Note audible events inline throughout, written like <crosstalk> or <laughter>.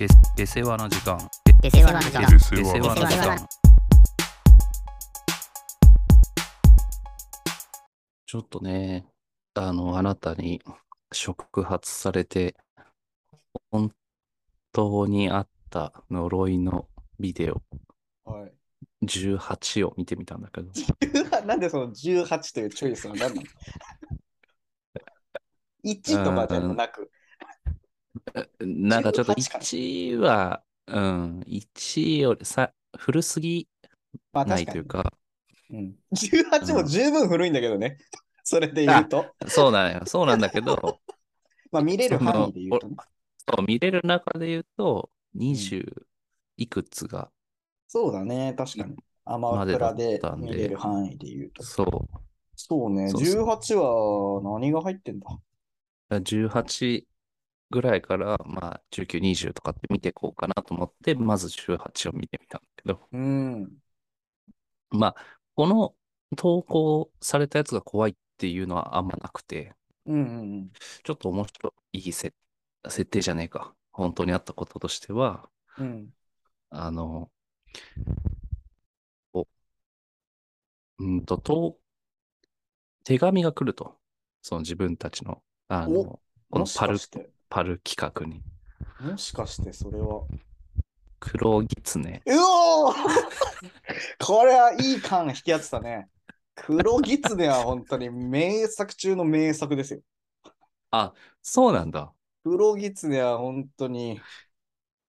で出世話の時間。出世話の時間。出世話の時間。ちょっとねあのあなたに触発されて本当にあった呪いのビデオ。はい。18を見てみたんだけど。なんでその18というチョイスは何なの <laughs> ?1 とかでもなく。なんかちょっと18か1はうん1よりさ古すぎまあないといにう。かうん、18も十分古いんだけどね。<laughs> それで言うと。そうだよそうなんだけど <laughs> まあ見れる範囲で言うとね。そう見れる中で言うと20いくつがそうだね。確かに。アマプラで見れる範囲で言うと。そうそうね。そうそう18は何が入ってんだ？18ぐらいから、まあ、19、20とかって見ていこうかなと思って、まず18を見てみたんだけど、うん。まあ、この投稿されたやつが怖いっていうのはあんまなくて、うんうんちょっと面白い設設定じゃねえか。本当にあったこととしては、うん。うん。あの、こううんと、と手紙が来ると。その自分たちの、あの、おこのパルパル企画に、もしかしてそれは。黒狐、うおー <laughs> これはいい感引き当てたね。黒狐は本当に名作中の名作ですよ。そうなんだ。黒狐は本当に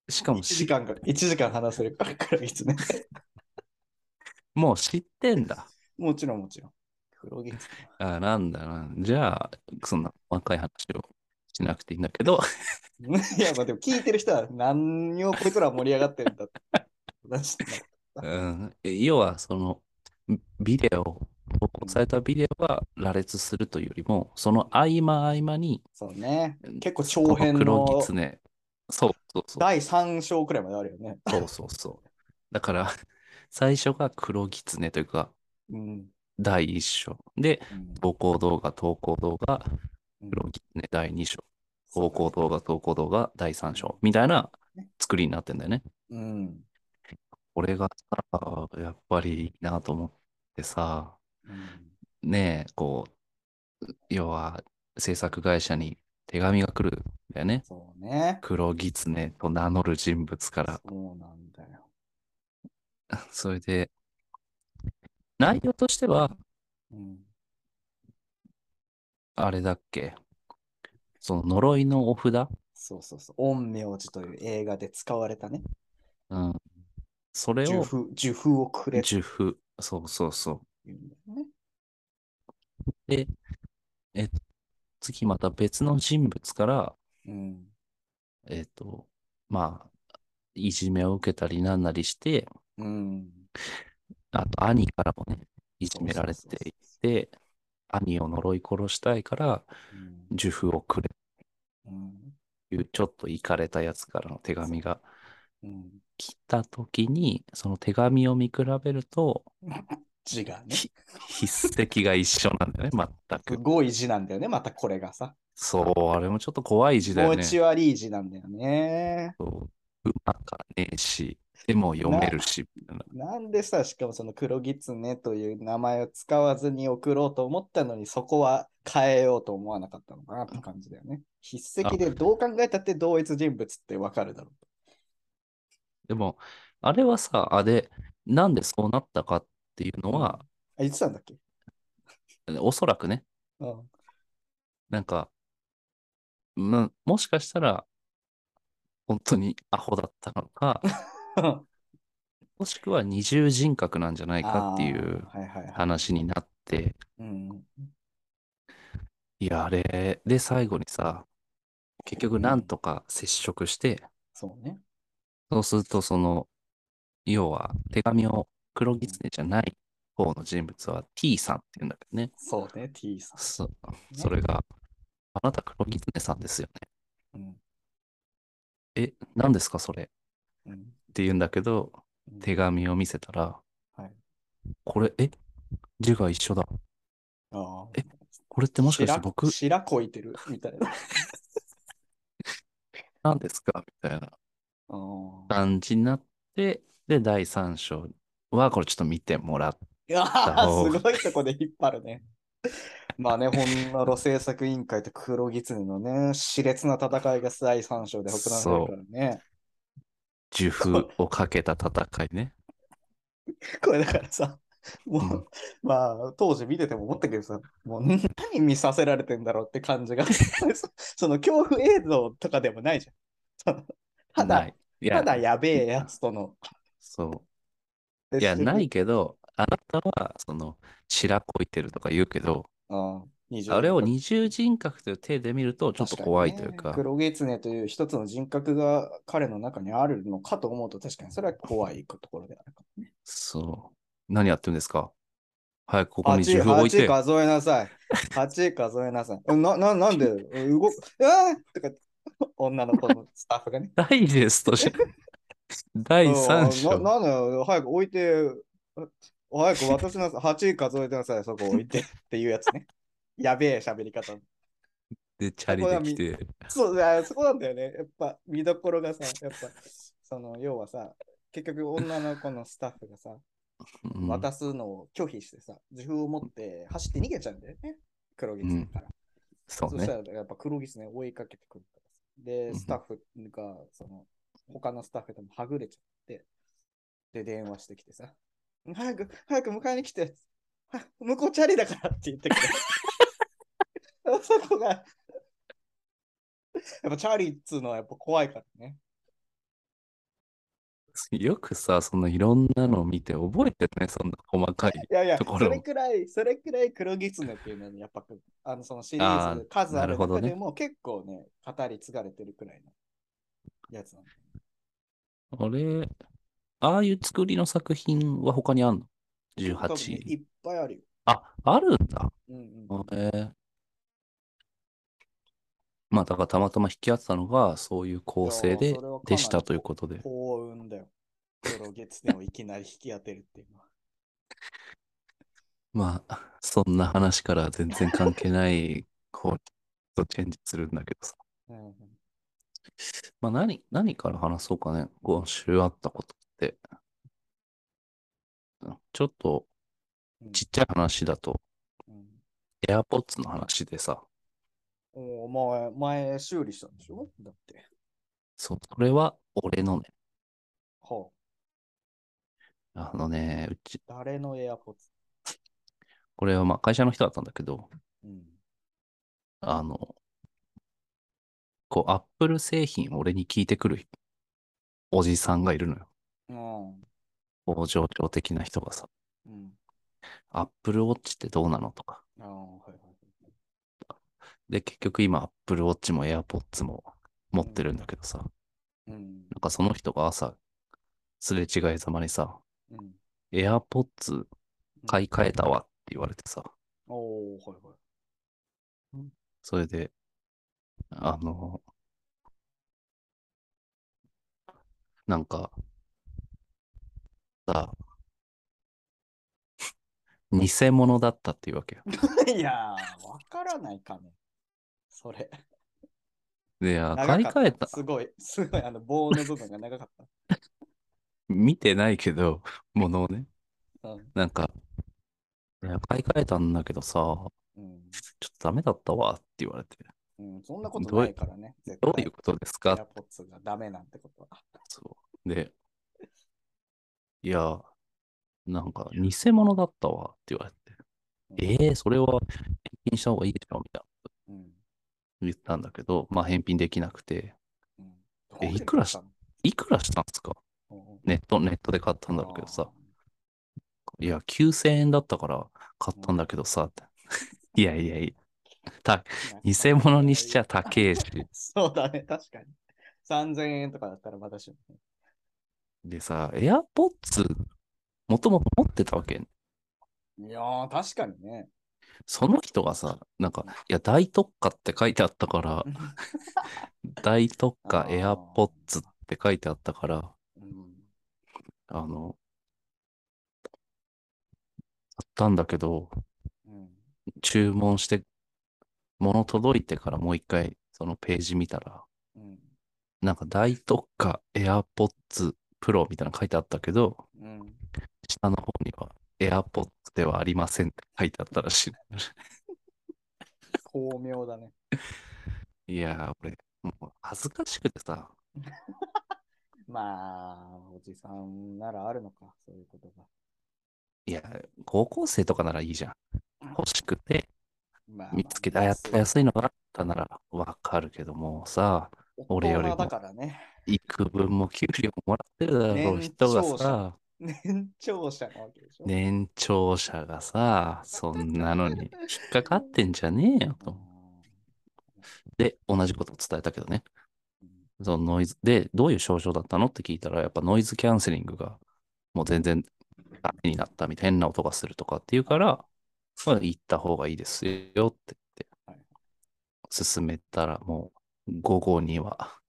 1しかもし時間か、1時間話せるから黒狐。<laughs> もう知ってんだ。もちろんもちろん。黒狐。あなんだな。じゃあ、そんな細かい話をしなくていいんだけど、<laughs> いや、まあでも聞いてる人は何をこいつら盛り上がってるんだって。うん、要はそのビデオ、投稿されたビデオが羅列するというよりも、その合間合間に、そうね。結構長編黒の狐、そうそうそう、第3章くらいまであるよね。そうそうそう。だから、最初が黒狐というか、うん。第1章。で、うん投稿動画、投稿動画、うん黒狐第2章。そう投稿動画、投稿動画、第3章。みたいな作りになってんだよね。うん。これがさ、やっぱりいいなと思ってさ、うんねえ、こう、要は制作会社に手紙が来るんだよね。そうね。黒狐と名乗る人物から。そうなんだよ。<laughs> それで、内容としては、うん。あれだっけ、その呪いのお札、そうそうそう。陰陽師という映画で使われたね。うん、それを呪符、呪符をくれって呪符、そうそうそいうんだよね。う。で、えっと、次また別の人物から、うん。えっと、まあ、いじめを受けたりなんなりして、うん。あと兄からもね、いじめられそうそうていて、兄を呪い殺したいから、うん呪符をくれいう、ちょっといかれたやつからの手紙がうん。来たときに、その手紙を見比べると、字がね。ひ筆跡が一緒なんだよね、全すく。ごい字なんだよね。またこれがさ。そう、あれもちょっと怖い字だよね。気持ち悪い字なんだよね。そううまかねえし、でも読めるし、ななんでさ、しかもその黒狐という名前を使わずに送ろうと思ったのに、そこは変えようと思わなかったのかなって感じだよね。筆跡でどう考えたって同一人物ってわかるだろでも、あれはさ、あれ、なんでそうなったかっていうのは、あ、言ってたんだっけ？おそらくね、うん。なんか、ま、もしかしたら、本当にアホだったのか、<laughs> もしくは二重人格なんじゃないかっていう。話になって、うん。いや、あれで最後にさ、結局なんとか接触して、そうね。そうするとその、要は手紙を黒狐じゃない方の人物は T さんって言うんだけどね。そうね、T さそそれが、あなた黒狐さんですよね。ん。うん。え、何ですかそれ？っうん。て言うんだけど、うん手紙を見せたら、はい。これ、え？字が一緒だ。ああ。え？これってもしかして白僕？白こいてる？みたいな。<laughs> なんですか？みたいな。うん感じになって、で、第3章は、これちょっと見てもらっいやた方ー、がすごいとこで引っ張るね。まあね、ほんなろ制作委員会と黒狐のね、熾烈な戦いが第3章で行われるからね。受封をかけた戦いね。<laughs> これだからさ、もう、うんまあ、当時見てても思ったけどさ、もう何見させられてんだろうって感じが、そ <laughs> その恐怖映像とかでもないじゃん。<laughs> ただ、ただやべえやつとの。そう。いや、ないけど、あなたは、その、白こいてるとか言うけど、うんあれを二重人格という手で見ると、ちょっと怖いというか、確にね黒狐という一つの人格が彼の中にあるのかと思うと、確かにそれは怖いところであるかもね。そう。何やってるんですか？早くここに8、受封置いて8。数えなさい。8数えなさい。えな、な、なんで？動く、あーとか、女の子のスタッフがね。<laughs> ダイジェストじゃ <laughs> ん。第3な章。なんだよ、早く置いて、早く渡しなさい。<laughs> 8数えてなさい、そこ置いてっていうやつね。やべえ喋り方。で、チャリで来て。そうだ、そこなんだよね。やっぱ見どころがさ、やっぱ、その、要はさ、結局女の子のスタッフがさ、うん渡すのを拒否してさ、自負を持って走って逃げちゃうんだよね。黒狐から。そうね。そしたらやっぱ黒狐追いかけてくるからさ。で、うんスタッフが、その、他のスタッフともはぐれちゃって、で、電話してきてさ、早く、早く迎えに来て、は向こうチャリだからって言ってくれ。そこが、やっぱチャリっつうのはやっぱ怖いからね。よくさ、そのいろんなのを見て覚えてるね、そんな細かい。いやいや、そところれくらい、それくらい黒狐っていうのに、やっぱ、あの、そのシリーあーズ数あるなるほどね中でも結構ね、語り継がれてるくらいのやつなんだよあれ、ああいう作りの作品は他にあんの？多分ね ?18。いっぱいあるよ。あ、あるんだ。うんうん。えーまあ、だからたまたま引き合ってたのが、そういう構成でーそれはかなりでしたということで。幸運だよ。黒月でもいきなり引き当てるっていうのは。<laughs> まあ、そんな話から全然関係ない、こう、とチェンジするんだけどさ。うんうんまあ、何、何から話そうかね。今週あったことって。うんちょっとうんちっちゃい話だと、うん、AirPods の話でさ、お前、前修理したんでしょ？だって。そう、それは俺のね、はあのね、うち、あ、誰のエアポッツ？これはまあ会社の人だったんだけど、うん。あの、こう、Apple 製品を俺に聞いてくるおじさんがいるのよ。うん。工場長的な人がさ、うん。Apple Watch ってどうなのとか。ああ、はいはい。で、結局今 Apple Watch も AirPods も持ってるんだけどさ、うん。なんかその人が朝、すれ違いざまにさ、うん。AirPods 買い替えたわって言われてさ、おおはいはい。それで、あの、なんか、さ、偽物だったっていうわけよ。<laughs> いやー、わからないかね。それ。で、いや長かった買い替えた。すごい、<laughs> すごい、あの棒の部分が長かっ見てないけど、<laughs> ものをね。た。うん。なんか、買い替えたんだけどさ、うん。ちょっとダメだったわって言われて、うん、そんなことないからね。どういうことですか？エアポッツがダメなんてことは。そう。で、いや、なんか、偽物だったわって言われて、ええそれは返品した方がいいでしょみたいなうん。言ったんだけど、まあ返品できなくて、うん。えいくらしいくらしたんですか？うんネット、ネットで買ったんだろうけどさ、いや、9000円だったから買ったんだけどさ、って <laughs> いやいやいや、た、偽物にしちゃ高えし。<laughs> そうだね、確かに。3000円とかだったらまだしもね。でさ、AirPods、もともと持ってたわけ？いやー、確かにね。その人がさ、なんか、いや、大特価って書いてあったから、大特価あー AirPods って書いてあったから、うん。あの、買ったんだけど、うん。注文して、物届いてからもう一回、そのページ見たら、うん。なんか大特価 AirPods Pro みたいなの書いてあったけど、うん。下の方には AirPods ではありませんって書いてあったらしい。巧妙だね。いやー、俺、もう恥ずかしくてさ、<laughs> まあ、おじさんならあるのか、そういうことが。いや、高校生とかならいいじゃん。欲しくてまあ、見つけて、あ、やった安いのがあったならわかるけどもさ、俺よりも大人だからね。幾分も給料もらってるだろう年人が長さ、<laughs> 年長者なわけでしょ。年長者がさ、そんなのに引っかかってんじゃねえよと。で、同じことを伝えたけどね。そのノイズ、で、どういう症状だったのって聞いたら、やっぱノイズキャンセリングがもう全然ダメになったみたいな変な音がするとかっていうから、まあ、行った方がいいですよって言ってはい、進めたらもう午後には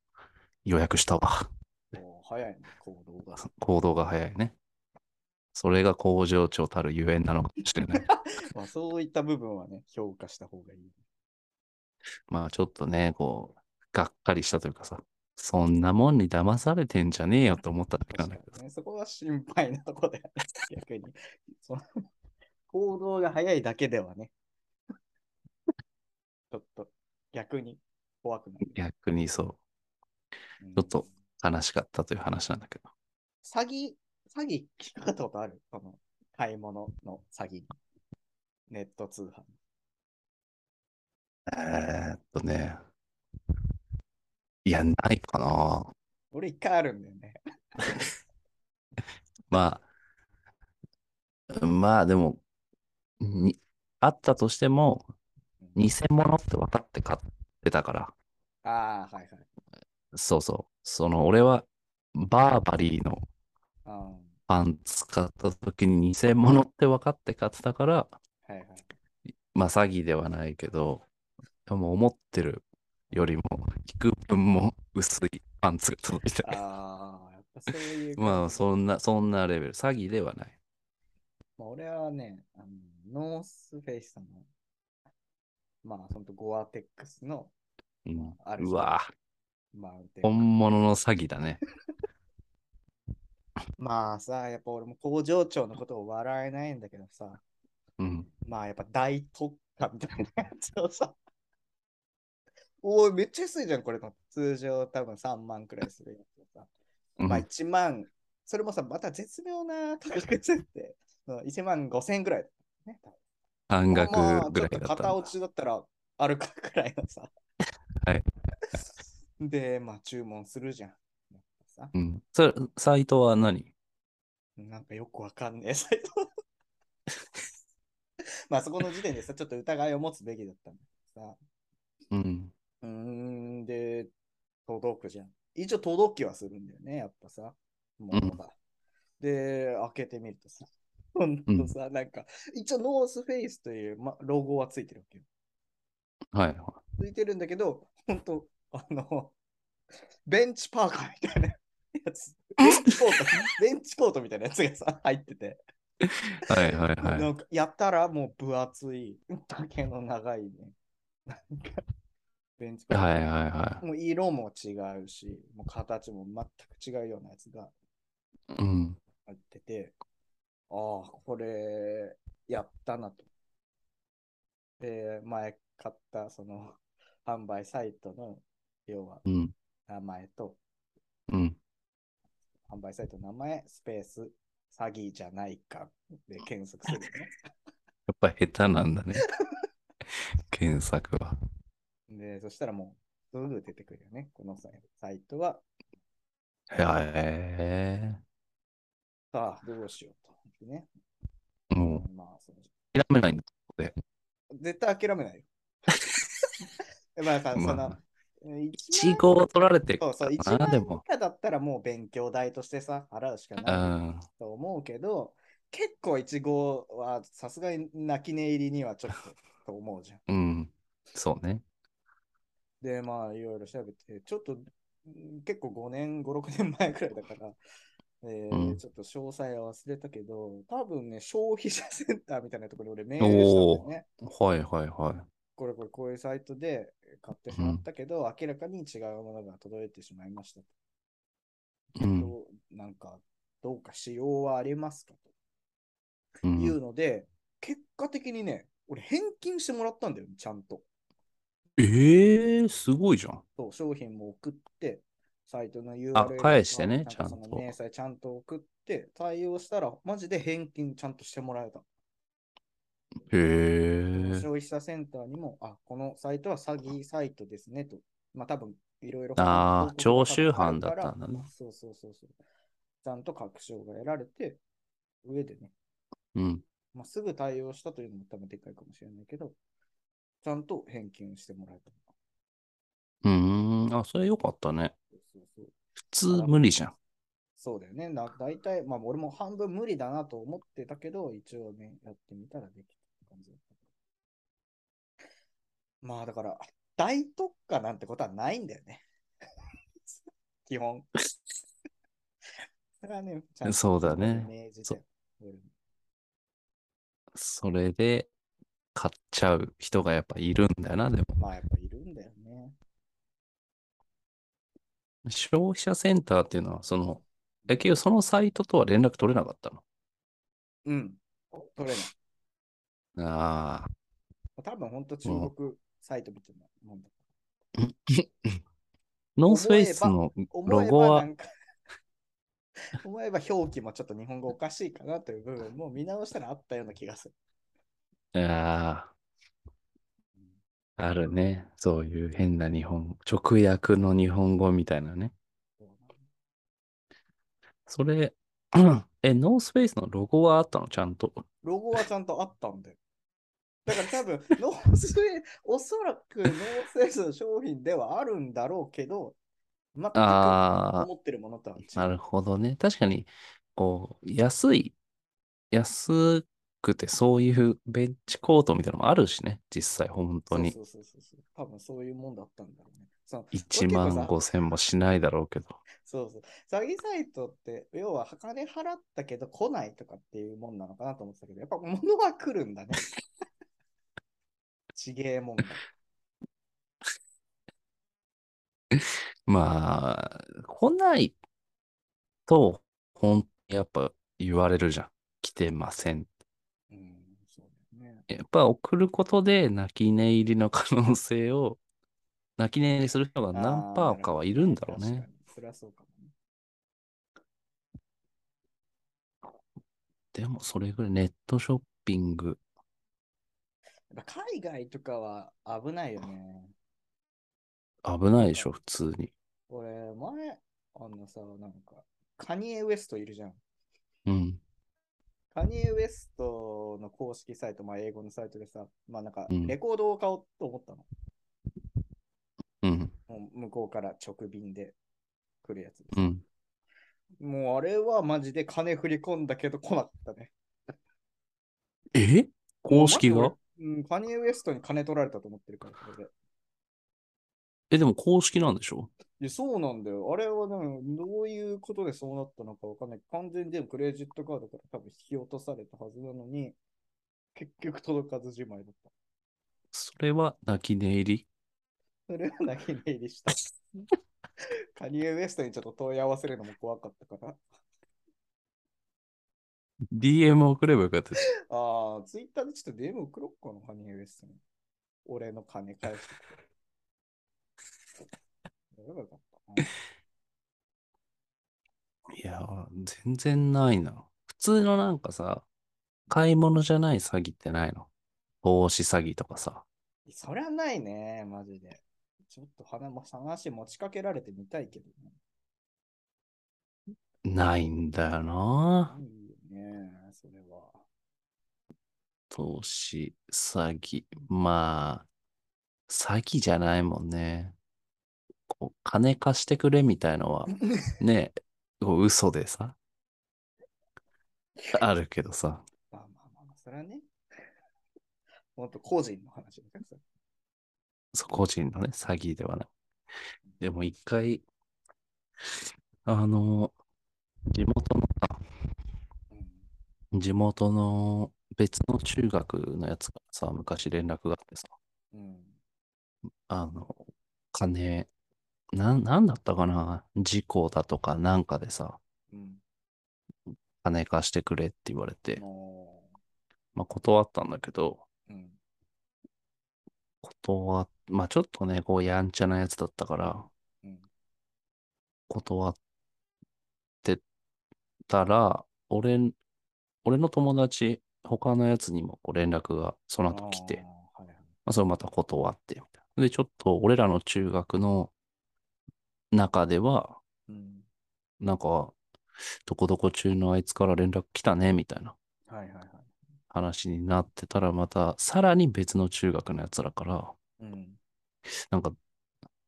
予約したわ。もう早いね、行動が。行動が早いね。それが工場長たるゆえんなのかもしれない。<laughs> まあ、そういった部分はね、評価した方がいい。まあちょっとね、こう、がっかりしたというかさ、そんなもんに騙されてんじゃねえよと思っただけなんだけどさ。ね、そこは心配なところだよね、逆に。その行動が早いだけではね、ちょっと逆に怖くなる。逆にそう、うんちょっと悲しかったという話なんだけど。詐欺、詐欺聞かれたことある？その買い物の詐欺。ネット通販。えーっとね。いや、ないかな。俺一回あるんだよね。<laughs> まあ、まあでも、に、あったとしても、偽物って分かって買ってたから。ああ、はいはい。そうそう。その、俺は、バーバリーのあパンツ買った時に偽物って分かって買ってたから、ーはいはい。まあ詐欺ではないけど、でも思ってるよりも、幾分も薄いパンツが届いたね。ああ、やっぱそういう。<laughs> まあ、そんな、そんなレベル。詐欺ではない。まあ、俺はね、あのノースフェイスの、まあ、ほんとゴアテックスのうんあるうわ。本物の詐欺だね。<laughs> <laughs> まあさ、やっぱ俺も工場長のことを笑えないんだけどさ、うん。まあやっぱ大特価みたいなやつをさ、おい、めっちゃ安いじゃん、これの。通常多分3万くらいするやつをさ。うんまあ1万、それもさ、また絶妙な価格設定。うん1万5千円くらいね。半額まあぐらいだったんだ。ちょっと片落ちだったらあるかくらいのさ。はい。で、まあ注文するじゃん。さうん。それ、サイトは何？なんかよくわかんねえサイト。<laughs> まあそこの時点でさ、ちょっと疑いを持つべきだったんだけどさ。うん。うーん、で、届くじゃん。一応届きはするんだよね、やっぱさ。ものが。で、開けてみるとさ、ほんとさ、なんか、一応ノースフェイスという、ま、ロゴはついてるわけよ。はいはついてるんだけど、ほんと、あの、ベンチパーカーみたいなやつ。ベンチコート、ベンチコートみたいなやつがさ、入ってて。い。はいはいは。ないんかやったらもう分厚い、丈の長いね。なんか、ベンチコート。はいはいはもう色も違うし、もう形も全く違うようなやつがい。うん。入ってて、ああ、これ、やったなと。で、前買ったその販売サイトの、要はうん。名前と、うん。販売サイトの名前、スペース、詐欺じゃないかで検索するのね。<laughs> やっぱ下手なんだね。<laughs> 検索は。で、そしたらもうすぐ出てくるよね。このサイサイトは、へえ。さあ、どうしようと思ってね。もう、まあ、その諦めないんだ。絶対諦めないよ。<laughs> まあさ、まあその、一1号取られてるそうそう、1かな、万円以でも。下だったらもう勉強代としてさ、払うしかうないん。と思うけど、結構1号はさすがに泣き寝入りにはちょっとと思うじゃん。うん。そうね。で、まあ、いろいろ調べて、ちょっとん結構5年、5、6年前くらいだから、<laughs> えーうんちょっと詳細は忘れたけど、多分ね、消費者センターみたいなところに俺メールしたんだよね。はいはいはこれこれこういうサイトで買ってしまったけど、明らかに違うものが届いてしまいましたと。うん。なんか、どうか使用はありますかう。というんので、結果的にね、俺返金してもらったんだよね、ちゃんと。ええー、すごいじゃん。そう商品も送って、サイトの URL あ返してねちゃんと明細ちゃんと送って、対応したら、マジで返金ちゃんとしてもらえた。へえ。消費者センターにも、あ、このサイトは詐欺サイトですねと。まあ多分いろいろ。あー広告が常習犯だったんだねそうそうそうそう。ちゃんと確証が得られて、上でね、うん。まあ、すぐ対応したというのも多分でかいかもしれないけど、ちゃんと返金してもらえた。うーん。あ、それよかったね。そうそうそう普通無理じゃん。そうだよね。な大体、まあ俺も半分無理だなと思ってたけど、一応ね、やってみたらできた感じだった。まあだから、大特価なんてことはないんだよね。<laughs> 基本。それはね、ちゃんとそうだね明示だよ俺もそれで買っちゃう人がやっぱいるんだよな、でも。まあやっぱいるんだよね。消費者センターっていうのは、その、え、結局そのサイトとは連絡取れなかったの？うん。取れない。ああ。多分本当中国サイトみたいなもんだ。<laughs> ノースフェイスの思ロゴは <laughs> 思えば表記もちょっと日本語おかしいかなという部分も <laughs> 見直したらあったような気がする。ああ、あるね。そういう変な日本、直訳の日本語みたいなね。それ、<clears throat> え、ノースフェイスのロゴはあったの？ちゃんと。ロゴはちゃんとあったんだよ。だから多分、ノースフェイおそらくノースフェイスの商品ではあるんだろうけど、全くああ、思ってるものとは違う。なるほどね。確かに、こう、安い、安くてそういうベンチコートみたいなのもあるしね。実際、本当に。そうそうそうそう。多分そういうもんだったんだろうね。その1万5千もしないだろうけど。そうそう。詐欺サイトって、要は金払ったけど来ないとかっていうもんなのかなと思ってたけど、やっぱ物は来るんだね。ちげえもんだ。<laughs> まあ、来ないと、ほん、やっぱ言われるじゃん。来てません。うん、そうね。やっぱ送ることで泣き寝入りの可能性を、泣き寝入りする人が何パーかはいるんだろうね。それはそうかもね。でもそれぐらいネットショッピング、やっぱ海外とかは危ないよね。危ないでしょ、普通に。俺、前、あのさ、なんか、カニエ・ウエストいるじゃん。うん。カニエ・ウエストの公式サイト、まあ、英語のサイトでさ、まあなんかうん、レコードを買おうと思ったの。うん。もう向こうから直便で来るやつ。うん。もうあれはマジで金振り込んだけど来なかったね。え？公式が？もうん、カニエ・ウエストに金取られたと思ってるから、それで。え、でも公式なんでしょ？いや、そうなんだよ。あれはね、どういうことでそうなったのかわかんない。完全にでもクレジットカードから多分引き落とされたはずなのに、結局届かずじまいだった。それは泣き寝入り？それは泣き寝入りした。<laughs> カニエ・ウエストにちょっと問い合わせるのも怖かったから。?DM 送ればよかったです。ああ、ツイッターでちょっと DM 送ろっかな、カニエ・ウエストに。俺の金返してくれ。やればよかったな。いや、全然ないな。普通のなんかさ、買い物じゃない詐欺ってないの？投資詐欺とかさ。そりゃないね、マジで。ちょっと話も話持ちかけられてみたいけどね。ないんだよな。いいよね、それは。投資、詐欺。まあ、詐欺じゃないもんね。こう金貸してくれみたいのは、<laughs> ね、こう嘘でさ。あるけどさ。まあまあまあまあ、それはね。ほんと個人の話だからさ。そう個人のね、詐欺ではない。でも一回、あの、地元の地元の別の中学のやつがさ、昔連絡があってさ、うん。あの、金、なん、なんだったかな？事故だとかなんかでさ、うん。金貸してくれって言われて、おまあ断ったんだけど、ーうん。断っ、まあちょっとね、こうやんちゃなやつだったから、うん。断ってたら、俺、俺の友達、他のやつにもこう連絡がその後来て、あ。まあ、それまた断って、みたいな。で、ちょっと俺らの中学の中では、うん。なんか、どこどこ中のあいつから連絡来たね、みたいな。話になってたら、また、さらに別の中学のやつらから、うん。なんか、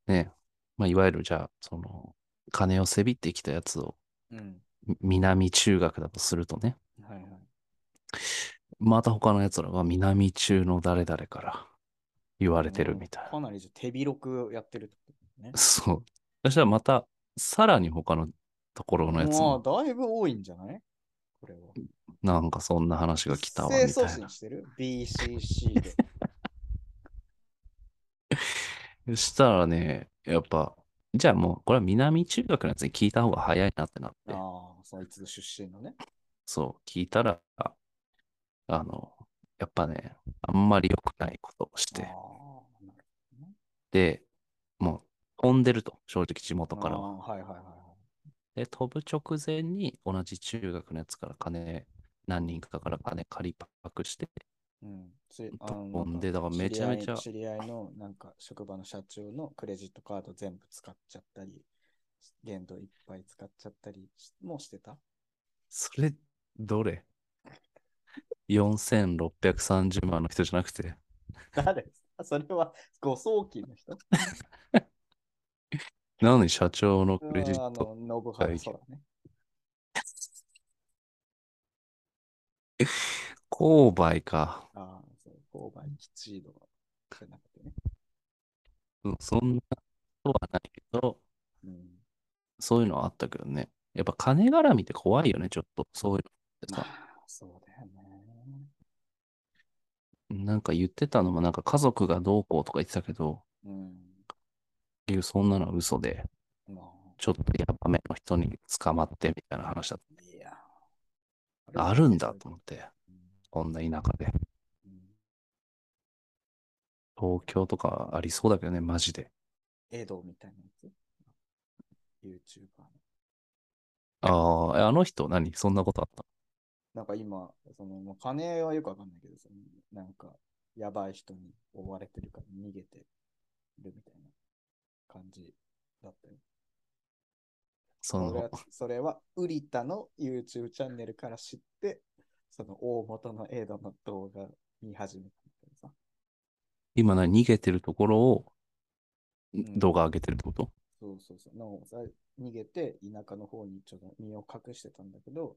ね、まあ、いわゆるじゃあ、その、金をせびってきたやつを、うん。み南中学だとするとね、はいはい。また他のやつらは南中の誰々から言われてるみたいかなりじゃ手広くやってるってことねな。。そう。そしたらまた、さらに他のところのやつまあ、も、だいぶ多いんじゃない？これは。なんかそんな話が来たわ、みたいな送信。してる ?BCC で。<laughs> そしたらね、やっぱ、じゃあもう、これは南中学のやつに聞いた方が早いなってなって、ああ、そいつの出身のね。そう、聞いたら、あの、やっぱね、あんまり良くないことをして、で、もう飛んでると、正直地元。からは。はいはいはいはい。で、飛ぶ直前に同じ中学のやつから金、何人かから金借りパクして、うん、飛んでだからめちゃめちゃ知り合い知り合いのなんか職場の社長のクレジットカード全部使っちゃったり、限度いっぱい使っちゃったりしもうしてた？それ、どれ ?4630 万の人じゃなくて、誰？それは誤送金の人？なのに社長のクレジット、の、信原そうだね。購買か。ああ、そう、購買吉度じゃなくてね。うんそんなことはないけど、うん。そういうのはあったけどね。やっぱ金絡みって怖いよね、ちょっと。そういうのってまさ。あ、そうだよね。なんか言ってたのも、なんか家族がどうこうとか言ってたけど、うん。結局そんなのは嘘で、まちょっとやばめの人に捕まってみたいな話だっあ、いや。た。あるんだと思って、うんこんな田舎で。うん東京とかありそうだけどね、マジで。エドみたいなやつ ?YouTuber の。ああ、えあの人何？そんなことあったなんか今、その、まあ、金はよくわかんないけどさ、なんか、やばい人に追われてるから逃げてるみたいな感じだったよ。その、それは、ウリタの YouTube チャンネルから知って、その大元のエドの動画見始めたんだけどさ。今何逃げてるところをん動画上げてるってこと、そうそうそう。のさ逃げて田舎の方にちょっと身を隠してたんだけど、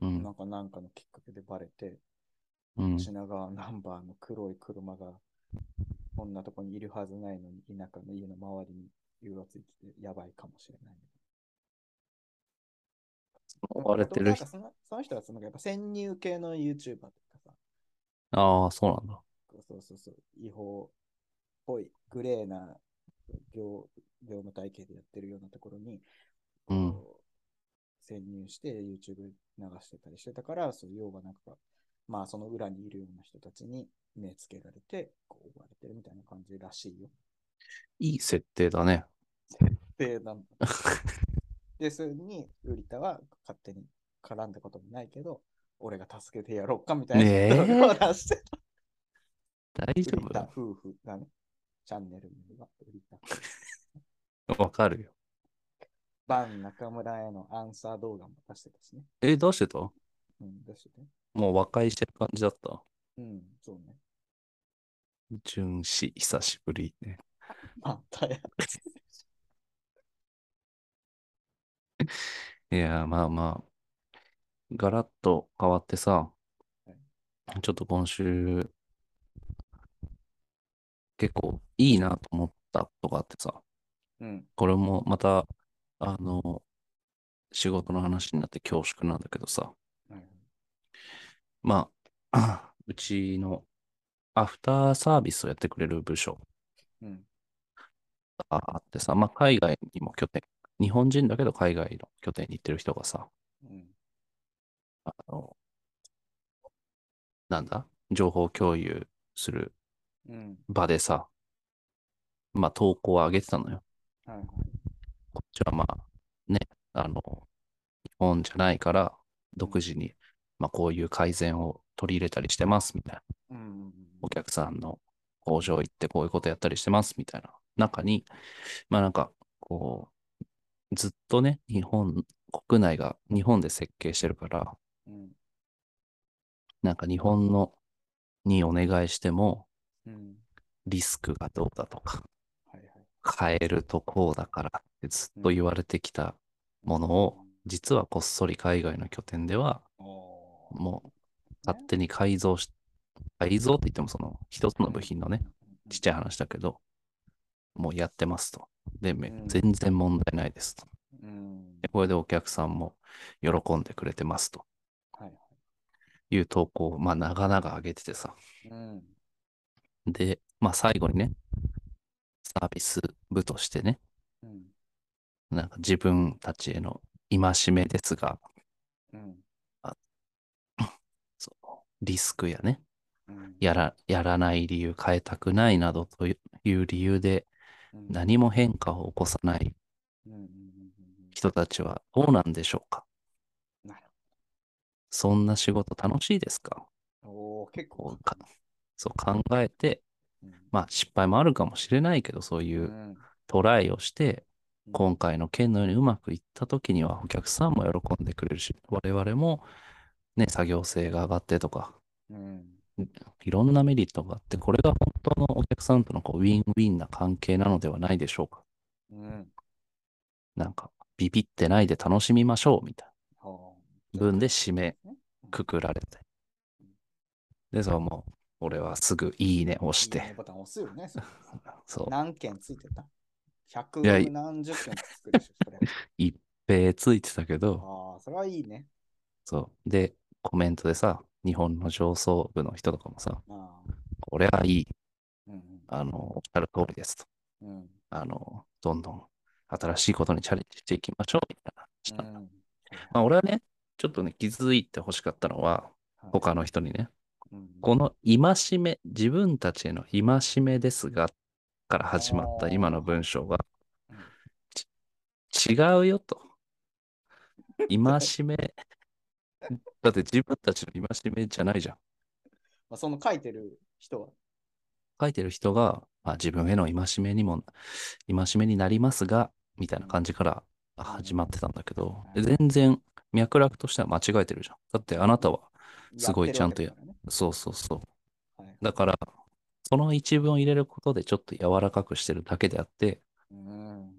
うんなんかなんかのきっかけでバレて、うん。品川ナンバーの黒い車がこんなとこにいるはずないのに田舎の家の周りにうろついててやばいかもしれない。追われてる人なんか。そのその人はそのやっぱ潜入系の YouTuber とかさ、ああ、そうなんだ。そうそうそう、違法っぽいグレーな業業務体系でやってるようなところに、うん潜入して YouTube 流してたりしてたから、そう要はなんか、まあその裏にいるような人たちに目つけられて、こう追われてるみたいな感じらしいよ。いい設定だね。で、な <laughs> んで、それにウリタは勝手に絡んだこともないけど、俺が助けてやろうかみたいな動画を出してた。大丈ウリタ夫夫婦がね、チャンネルにはウリタ。<laughs> わかるよ。バン中村へのアンサー動画も出してたしね。え、どうしてた？うん、出してて。もう和解してる感じだった？うん、そうね。純子、久しぶりね。あ <laughs> ったや。<laughs> いや、まあまあ、ガラッと変わってさはい、ちょっと今週、結構いいなと思ったことがあってさ、うん。これもまた、あの、仕事の話になって恐縮なんだけどさ、はいまあ、<clears throat> うちのアフターサービスをやってくれる部署うん。があってさ、まあ、海外にも拠点、日本人だけど海外の拠点に行ってる人がさ、うん。あの、なんだ？情報共有するうん。場でさ、まあ、投稿を上げてたのよ。ちはまあ、ね、あの、日本じゃないから、独自に、まあ、こういう改善を取り入れたりしてます、みたいな。うん。お客さんの工場行ってこういうことやったりしてます、みたいな中に、まあなんか、こう、ずっとね、日本、国内が日本で設計してるから、うん。なんか日本のにお願いしても、うん。リスクがどうだとか、はいはい。変えるとこうだからってずっと言われてきたものを、実はこっそり海外の拠点では、もう勝手に改造し、改造って言ってもその一つの部品のね、ちっちゃい話だけど、もうやってますと。で、全然問題ないですと。うん。でこれでお客さんも喜んでくれてますとはいう投稿を、まあ長々上げててさ。うん。で、まあ最後にね、サービス部としてね、うん。なんか自分たちへの戒めですが、うん。<laughs> そうリスクやね、うん。やら、やらない理由、変えたくないなどという理由でうん。何も変化を起こさない人たちはどうなんでしょうか？そんな仕事楽しいですか？おお、結構。そう考えて、うん。まあ失敗もあるかもしれないけど、そういううん。トライをして、うん今回の件のようにうまくいった時にはお客さんも喜んでくれるし、我々もね、作業性が上がってとか、うん。いろんなメリットがあって、これが本当のお客さんとのこうウィンウィンな関係なのではないでしょうか。うん。なんか、ビビってないで楽しみましょうみたいはな文で締めねくくられて。で、そうもう、俺はすぐいいねをしいいねて、ボタン押すよね。そ <laughs> う、何件ついてた？百何十件つくでしょ、それ。<laughs> 一平ついてたけど、ああ、それはいいね。そう。で、コメントでさ、日本の上層部の人とかもさ。これはいい、うんあの、おっしゃる通りですと。うん。うん。あの、どんどん新しいことにチャレンジしていきましょうみたいな話したの。うんまあ、俺はね、ちょっとね、気づいてほしかったのは、はい他の人にね、うんこの戒め、自分たちへの戒めですが、から始まった今の文章が、違うよと。戒め、<laughs> だって自分たちの戒めじゃないじゃん。まあ、その書いてる人は？書いてる人が、まあ、自分への戒めにも、戒めになりますが、みたいな感じから始まってたんだけど、うん全然脈絡としては間違えてるじゃん。だってあなたは、すごいやってるわけだからねそうそうそう。はいだから、その一文を入れることでちょっと柔らかくしてるだけであって、うん。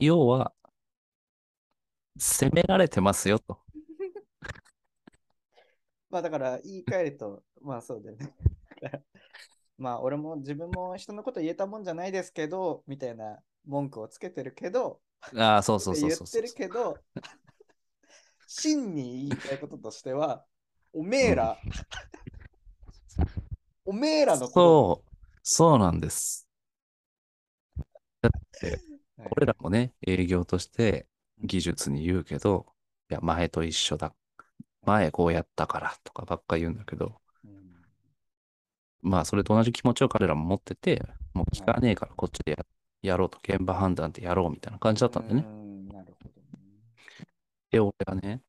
要は、責められてますよと。<laughs> まあだから言い換えると、まあそうだよね。<laughs> まあ俺も自分も人のこと言えたもんじゃないですけど、みたいな文句をつけてるけど、ああ、そうそうそうそうそう言ってるけど、真に言いたいこととしては、おめえら、おめえらのことそう、そうなんです。はい俺らもね、営業として技術に言うけど、いや、前と一緒だ。前こうやったからとかばっか言うんだけど、うんまあ、それと同じ気持ちを彼らも持ってて、もう聞かねえからこっちでややろうと、現場判断でやろうみたいな感じだったんだよね。うんなるほどね。で、俺がね、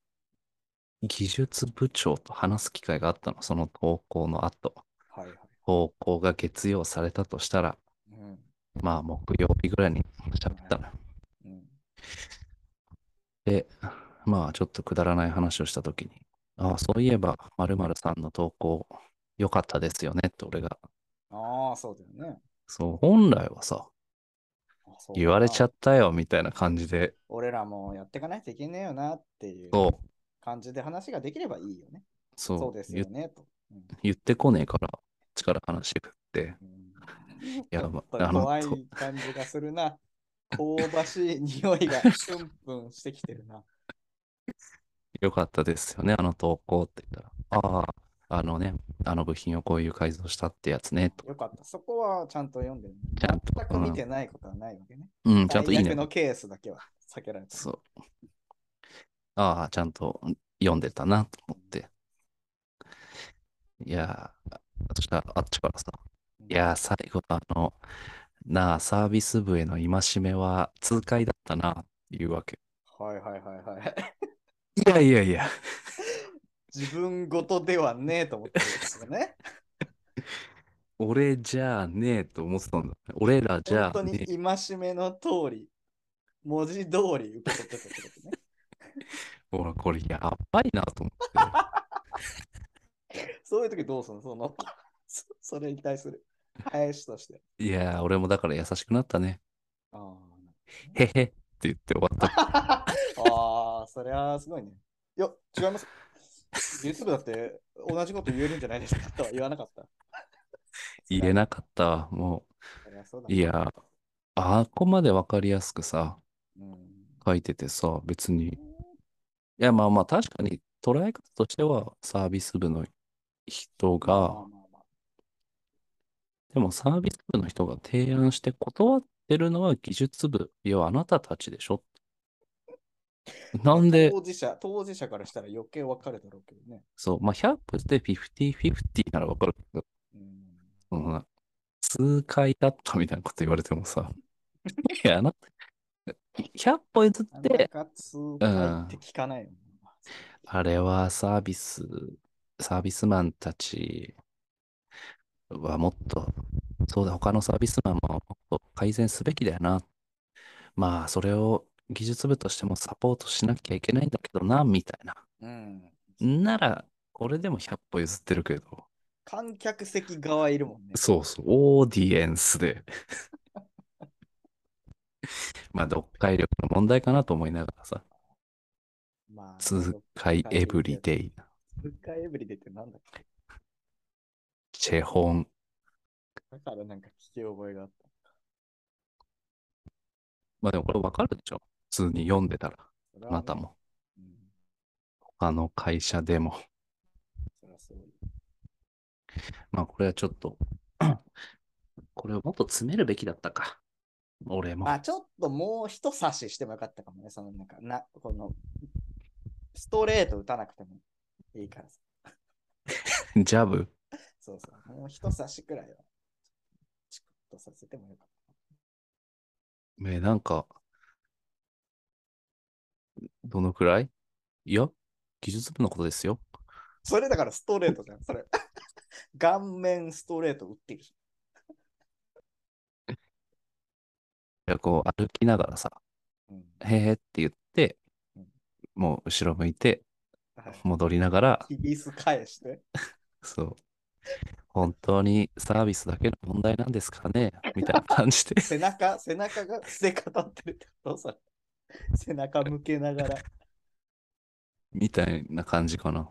技術部長と話す機会があったの、その投稿の後。はいはい。投稿が月曜されたとしたら、うんまあ、木曜日ぐらいに喋ったのよ。うんで、まあ、ちょっとくだらない話をしたときに、ああ、そういえば、〇〇さんの投稿、良かったですよねって俺が、ああ、そうだよね。そう、本来はさ、言われちゃったよみたいな感じで、俺らもやっていかないといけねえよなっていう感じで話ができればいいよね。そう、そうです言よね。と。うん言ってこねえから、力話してくって、うんやちょっとあの怖とい感じがするな。香ばしい匂いが <laughs> プンプンしてきてるな。良かったですよね、あの投稿って言ったら、ああ、あのね、あの部品をこういう改造したってやつね、と。よかった。そこはちゃんと読んでる。ちゃんと全く見てないことはないわけね。うん、ちゃんといいね。のケースだけは避けられた。そう。ああ、ちゃんと読んでたなと思って。いやー、そしたらあっちからさ、いやー、最後のあの、なあ、サービス部への戒めは痛快だったなっていうわけ。はいはいはいはい。いやいやいや、<laughs> 自分ごとではねえと思ってるんですよね。<laughs> 俺じゃあねえと思ってたんだ。俺らじゃあ本当に。戒めの通り、文字通り受け取ってたってことね。<laughs> ほら、これやばいなと思って。<laughs> そういう時どうするの？<laughs> そのそ <laughs> それに対する返しとして。いやー、俺もだから優しくなったね。あへへって言って終わった。あああ、それはすごいね。いや、違います。技術部だって同じこと言えるんじゃないですかとは言わなかった。言えなかったわ。もういや、あこまでわかりやすくさ、うん。書いててさ、別に。いや、まあまあ、確かに捉え方としてはサービス部の人が、でもサービス部の人が提案して断ってるのは技術部。いや、あなたたちでしょ。なんで、当事者、当事者からしたら余計分かるだろうけどね。そう、まあ、100歩で50-50ならわかるけど、うん。そのな痛快だったみたいなこと言われてもさ、<laughs> いや、あなた、100歩譲って、か痛快って聞かないよね。あれはサービス、サービスマンたちはもっと、そうだ、他のサービスマンももっと改善すべきだよな。まあ、それを技術部としてもサポートしなきゃいけないんだけどな、みたいな。うん。なら、俺でも100歩譲ってるけど、観客席側いるもんね。そうそう、オーディエンスで。<laughs> まあ、読解力の問題かなと思いながらさ、まあ、痛快エブリデイ、痛快エブリデイってなんだっけ？チェホン、だからなんか聞き覚えがあった。まあでもこれわかるでしょ？普通に読んでたら、それはねあなたも。うん。他の会社でも。そそうよまあこれはちょっと、<clears throat> これをもっと詰めるべきだったか。俺もま。あ、ちょっともう一差ししてもよかったかもね。そのなんか、な、この、ストレート打たなくてもいいからさ。ジャブ？そうそう。もう一差しくらいは、チクッとさせてもよかっえ、なんか、どのくらい？いや、技術部のことですよ。た。それだからストレートじゃん、それ。<laughs> 顔面ストレート打ってるし。いや、こう歩きながらさ、うん。へへって言ってうん、もう後ろ向いて、はい <laughs> 戻りながら、キビス返して。<laughs> そう。本当にサービスだけの問題なんですかね？みたいな感じで。<laughs> 背中、背中が背語ってるってこと？それ背中向けながら。みたいな感じかな。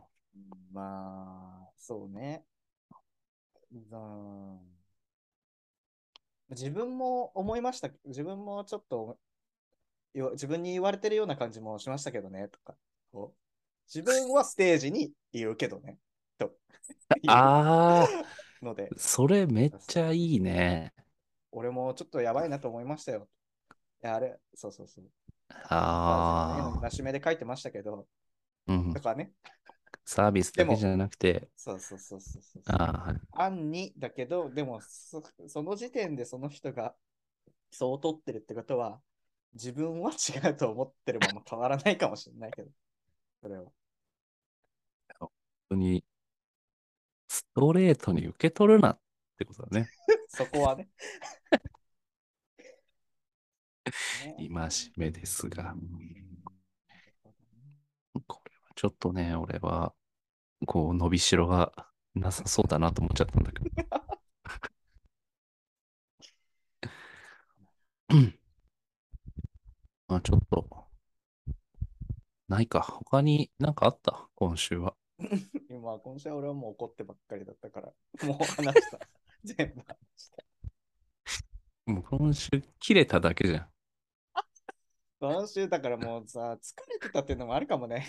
まあ、そうね。うん自分も思いました。自分もちょっとよ自分に言われてるような感じもしましたけどね、とか。自分はステージに言うけどね、と。<laughs> あいうので、あ、それめっちゃいいね。俺もちょっとやばいなと思いましたよ。いや、あれ、そうそうそう。ああ、戒めで書いてましたけど、うんと。かね。サービスだけじゃなくて、そうそうそうそうそう。ああ、案にだけど、でもそ、その時点でその人がそう取ってるってことは、自分は違うと思ってるまま変わらないかもしれないけど、それは。本当に、ストレートに受け取るなってことだね。<laughs> そこはね。<laughs> ね戒めですが。これはちょっとね、俺は、こう、伸びしろがなさそうだなと思っちゃったんだけど。う <laughs> んまあちょっと、ないか。他になんかあった？今週は。<laughs> 今、今週は俺はもう怒ってばっかりだったから、もう話した。<laughs> 全部話した。もう今週切れただけじゃん。今週だからもうさ、疲れてたっていうのもあるかもね。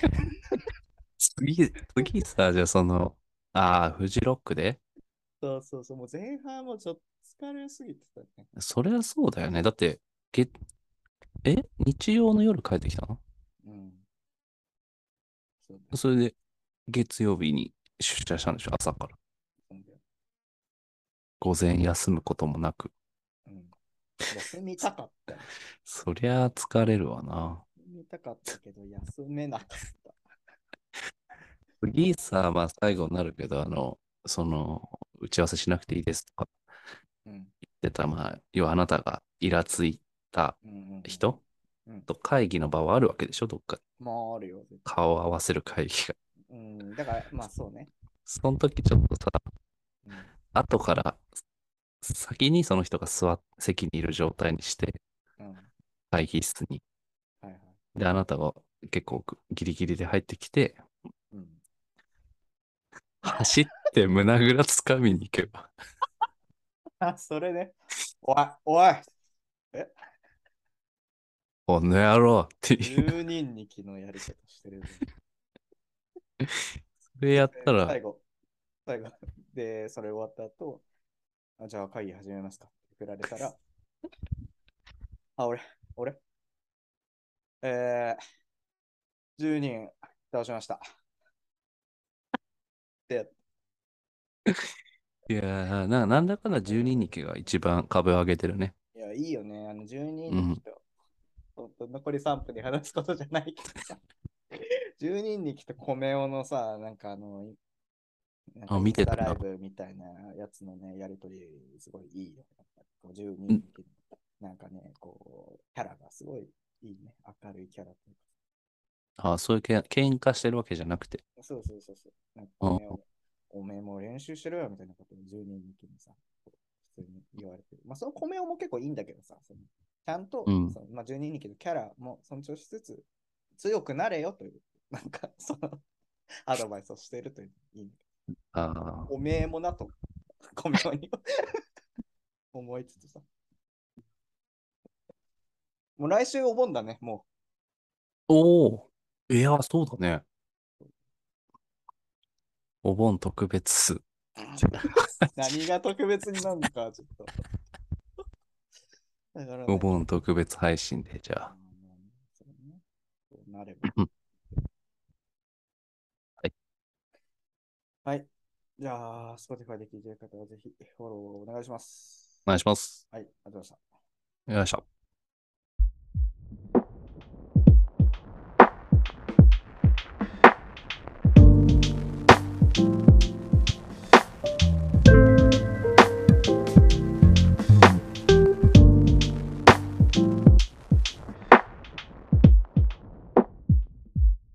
次、次さ、じゃあその、ああ、フジロックで？そうそうそう、もう前半もちょっと疲れすぎてたね。それはそうだよね。だって、げえ？日曜の夜帰ってきたの？うん。それで、月曜日に出社したんでしょ？朝から。午前休むこともなく。うん。休みたかったよ。そりゃ疲れるわな。休みたかったけど、休めなかった。<laughs> 次さ、まあ最後になるけど、あの、その、打ち合わせしなくていいですとかうん。言ってた、まあ、要はあなたがイラついたうんうんうん、人うんと会議の場はあるわけでしょ？どっかまあ、あるよ。顔を合わせる会議が。うん。だから、まあそうね。その時ちょっとさ、うん。後から先にその人が座っ席にいる状態にして、会議室に。はい。で、あなたが結構ギリギリで入ってきて、うん。走って胸ぐらつかみに行けば。あ、それね。おい、おいこの野郎っていう。十人力のやり方してる。<laughs> それやったら、最後、最後。で、それ終わった後、あじゃあ会議始めますかって振られたら、<laughs> あ、俺、俺、えー、10人倒しました。で、<laughs> いやーな、なんだかんだ12人気が一番壁を上げてるね。いや、いいよね。あの、10人力と、ほんと残り3分で話すことじゃないけどさ。10人力と米尾のさ、なんかあの、なんかあ見てたライブみたいなやつのね、やりとり、すごいいいよ。こう10人力の、なんかね、こう、キャラがすごいいいね。明るいキャラというあそういうけ喧嘩してるわけじゃなくて。か。そうそうそうそう。なんかうん米尾おめえも練習しろよみたいなことを10人力にさ、こう普通に言われてる。まあ、その米尾も結構いいんだけどさ、そのちゃんと、うんそのまあ、12人気のキャラも尊重しつつ、強くなれよという、なんか、その、アドバイスをしているという、いいんだけあどおめえもなと、米尾に思いつつさ。もう来週お盆だね、もおおいや、そうだね。お盆特別。う。<laughs> 何が特別になるのか、ちょっと。だからねお盆特別配信で、じゃあ。うんそうねそうなれば。うんはい。はい。じゃあ、Spotify で聞いている方はぜひフォローお願いします。お願いします。はい、ありがとうございました。よいしょ。